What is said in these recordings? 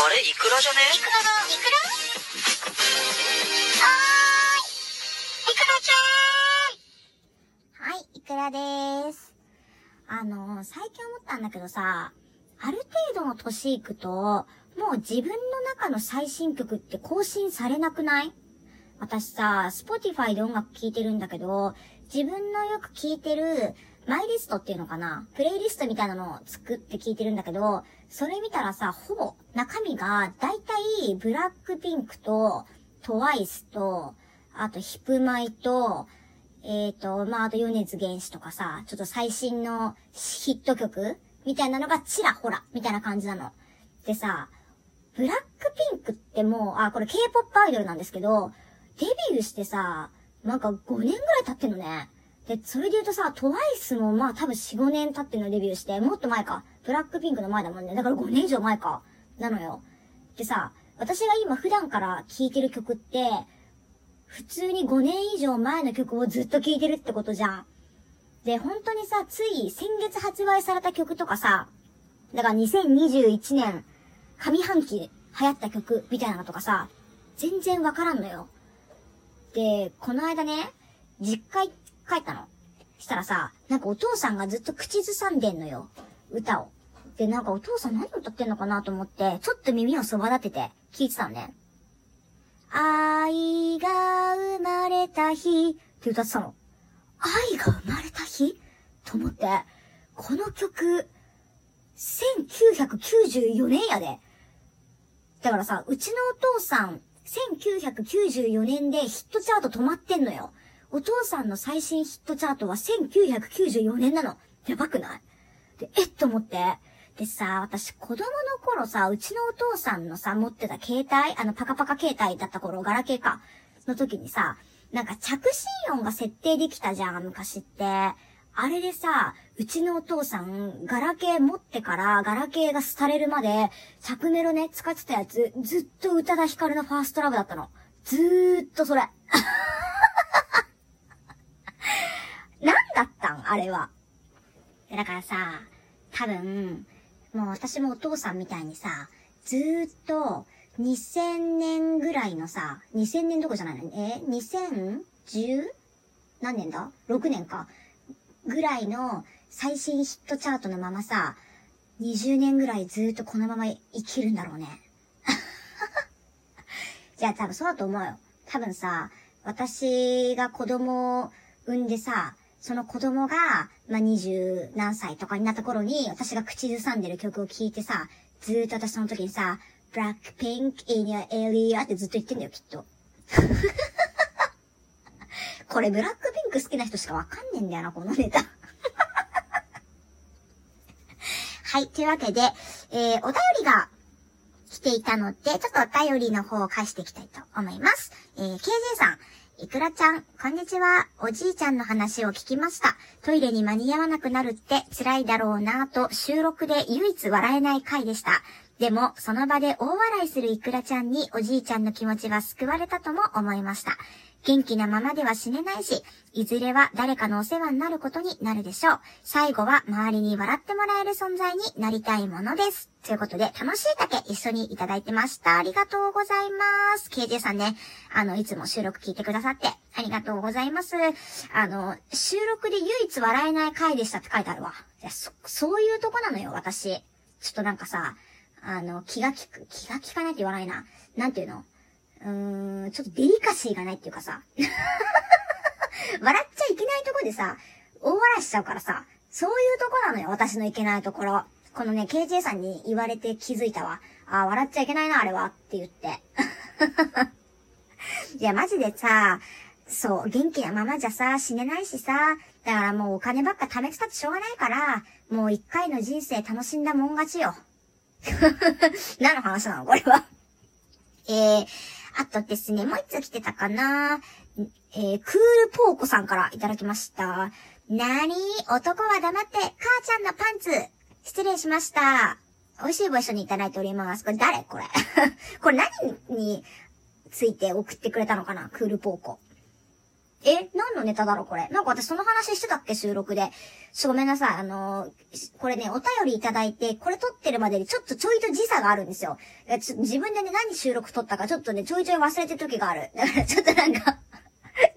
あれ？イクラじゃね？イクラだ？イクラはーい。イクラちゃん。はい、イクラでーす。あの、最近思ったんだけどさ、ある程度の年いくと、もう自分の中の最新曲って更新されなくない？私さ、Spotify で音楽聴いてるんだけど、自分のよく聴いてるマイリストっていうのかな？プレイリストみたいなのを作って聞いてるんだけど、それ見たらさ、ほぼ中身がだいたいブラックピンクとトワイスと、あとヒプマイと、えっ、ー、と、まあ、あと米津玄師とかさ、ちょっと最新のヒット曲みたいなのがちらほら、みたいな感じなの。でさ、ブラックピンクってもう、あ、これ K-POP アイドルなんですけど、デビューしてさ、なんか5年ぐらい経ってんのね。で、それで言うとさ、トワイスもまあ多分4、5年経ってのデビューして、もっと前か。ブラックピンクの前だもんね。だから5年以上前か。なのよ。でさ、私が今普段から聴いてる曲って、普通に5年以上前の曲をずっと聴いてるってことじゃん。で、本当にさ、つい先月発売された曲とかさ、だから2021年上半期流行った曲みたいなのとかさ、全然わからんのよ。で、この間ね、実家帰ったの。したらさ、なんかお父さんがずっと口ずさんでんのよ。歌を。で、なんかお父さん何歌ってんのかなと思って、ちょっと耳をそば立てて聞いてたのね。愛が生まれた日って歌ってたの。愛が生まれた日？と思って、この曲、1994年やで。だからさ、うちのお父さん、1994年でヒットチャート止まってんのよ。お父さんの最新ヒットチャートは1994年なの。やばくない？で、えっ？と思って。でさ、私子供の頃さ、うちのお父さんのさ、持ってた携帯、あのパカパカ携帯だった頃、ガラケーか、の時にさ、なんか着信音が設定できたじゃん、昔って。あれでさ、うちのお父さん、ガラケー持ってから、ガラケーが廃れるまで、着メロね、使ってたやつ、ずっと宇多田ヒカルのファーストラブだったの。ずーっとそれ。何だったんあれは。だからさ、多分、もう私もお父さんみたいにさ、ずーっと2000年ぐらいのさ、2000年どこじゃないの？え ?2010? 何年だ ?6 年か。ぐらいの最新ヒットチャートのままさ、20年ぐらいずーっとこのまま生きるんだろうね。じゃあ多分そうだと思うよ。多分さ、私が子供を産んでさ、その子供が、まあ、二十何歳とかになった頃に、私が口ずさんでる曲を聴いてさ、ずーっと私その時にさ、Blackpink in your area ってずっと言ってんだよ、きっと。これブラックピンク好きな人しかわかんねえんだよな、このネタ。はい、というわけで、えー、お便りが来ていたので、ちょっとお便りの方を返していきたいと思います。えー、KJ さん、いくらちゃん、こんにちは。おじいちゃんの話を聞きました。トイレに間に合わなくなるって辛いだろうなぁと収録で唯一笑えない回でした。でも、その場で大笑いするいくらちゃんにおじいちゃんの気持ちが救われたとも思いました。元気なままでは死ねないし、いずれは誰かのお世話になることになるでしょう。最後は周りに笑ってもらえる存在になりたいものです。ということで、楽しいだけ一緒にいただいてました。ありがとうございます。KJ さんね、あの、いつも収録聞いてくださって、ありがとうございます。あの、収録で唯一笑えない回でしたって書いてあるわ。いや、そ、そういうとこなのよ、私。ちょっとなんかさ、あの、気が利く、気が利かないって言わないな。なんていうの？うーん、ちょっとデリカシーがないっていうかさ、笑っちゃいけないとこでさ、大笑いしちゃうからさ、そういうとこなのよ、私のいけないところ。このね、KJ さんに言われて気づいたわ。あ、笑っちゃいけないな、あれは、って言って。いや、マジでさ、そう、元気なままじゃさ、死ねないしさ、だからもうお金ばっか貯めてたってしょうがないから、もう一回の人生楽しんだもん勝ちよ。何の話なのこれは。えー、あとですね、もう一つ来てたかなえー、クールポーコさんからいただきました。なに？男は黙って、母ちゃんのパンツ失礼しました。美味しい場所にいただいております。これ誰？これ これ何について送ってくれたのかな？クールポーコ。え何のネタだろこれ。なんか私その話してたっけ収録で。ごめんなさい。あのー、これね、お便りいただいて、これ撮ってるまでにちょっとちょいと時差があるんですよ。自分でね、何収録撮ったかちょっとね、ちょいちょい忘れてる時がある。だからちょっとなんか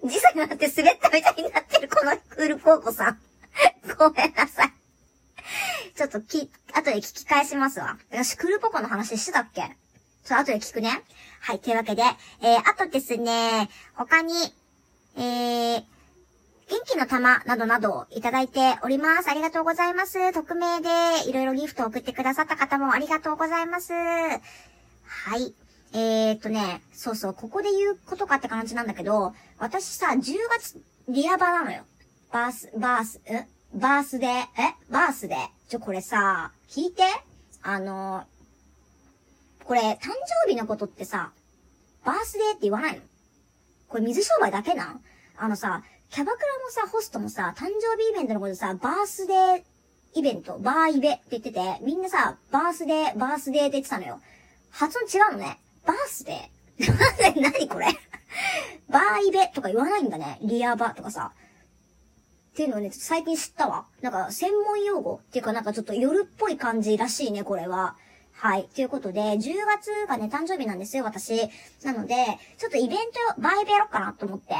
時差があって滑ったみたいになってる、このクールポーコさん。ごめんなさい。ちょっとき、後で聞き返しますわ。私、クールポコの話してたっけ？ちょ、後で聞くね。はい、というわけで、えー、あとですね、他に、の玉などなどいただいております。ありがとうございます。匿名でいろいろギフトを送ってくださった方もありがとうございます。はい。えー、っとね、そうそう、ここで言うことかって感じなんだけど、私さ、10月、リアバなのよ。バース、バース、え？バースデー、え？バースデー？ちょ、これさ、聞いてあの、これ、誕生日のことってさ、バースデーって言わないの？これ水商売だけなん？あのさ、キャバクラもさ、ホストもさ、誕生日イベントのことさ、バースデーイベント、バーイベって言ってて、みんなさ、バースデー、バースデーって言ってたのよ。発音違うのね。バースデー 何これ？バーイベとか言わないんだね。リアバとかさ。っていうのをね、最近知ったわ。なんか、専門用語っていうかなんかちょっと夜っぽい感じらしいね、これは。はい。ということで、10月がね、誕生日なんですよ、私。なので、ちょっとイベント、バーイベやろうかなと思って、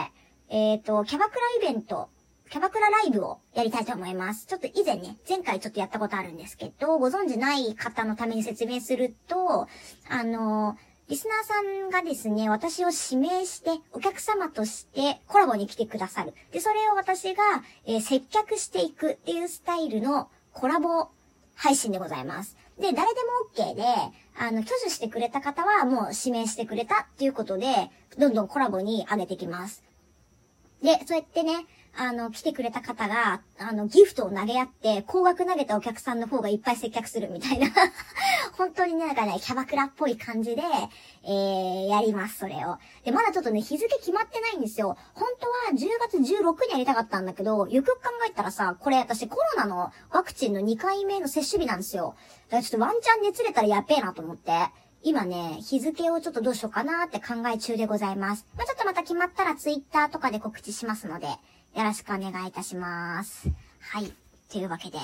えっ、ー、と、キャバクライベント、キャバクラライブをやりたいと思います。ちょっと以前ね、前回ちょっとやったことあるんですけど、ご存知ない方のために説明すると、あのリスナーさんがですね、私を指名して、お客様としてコラボに来てくださる。で、それを私が、えー、接客していくっていうスタイルのコラボ配信でございます。で、誰でも OK で、あの、挙手してくれた方はもう指名してくれたっていうことで、どんどんコラボに上げてきます。で、そうやってね、あの、来てくれた方が、あの、ギフトを投げ合って、高額投げたお客さんの方がいっぱい接客するみたいな 本当にね、なんかね、キャバクラっぽい感じで、えー、やります、それを。で、まだちょっとね、日付決まってないんですよ。本当は10月16にやりたかったんだけど、よくよく考えたらさ、これ私コロナのワクチンの2回目の接種日なんですよ。だからちょっとワンチャン熱出たらやべえなと思って。今ね、日付をちょっとどうしようかなって考え中でございます。まあ、ちょっとまた決まったらツイッターとかで告知しますので、よろしくお願いいたします。はい。というわけで、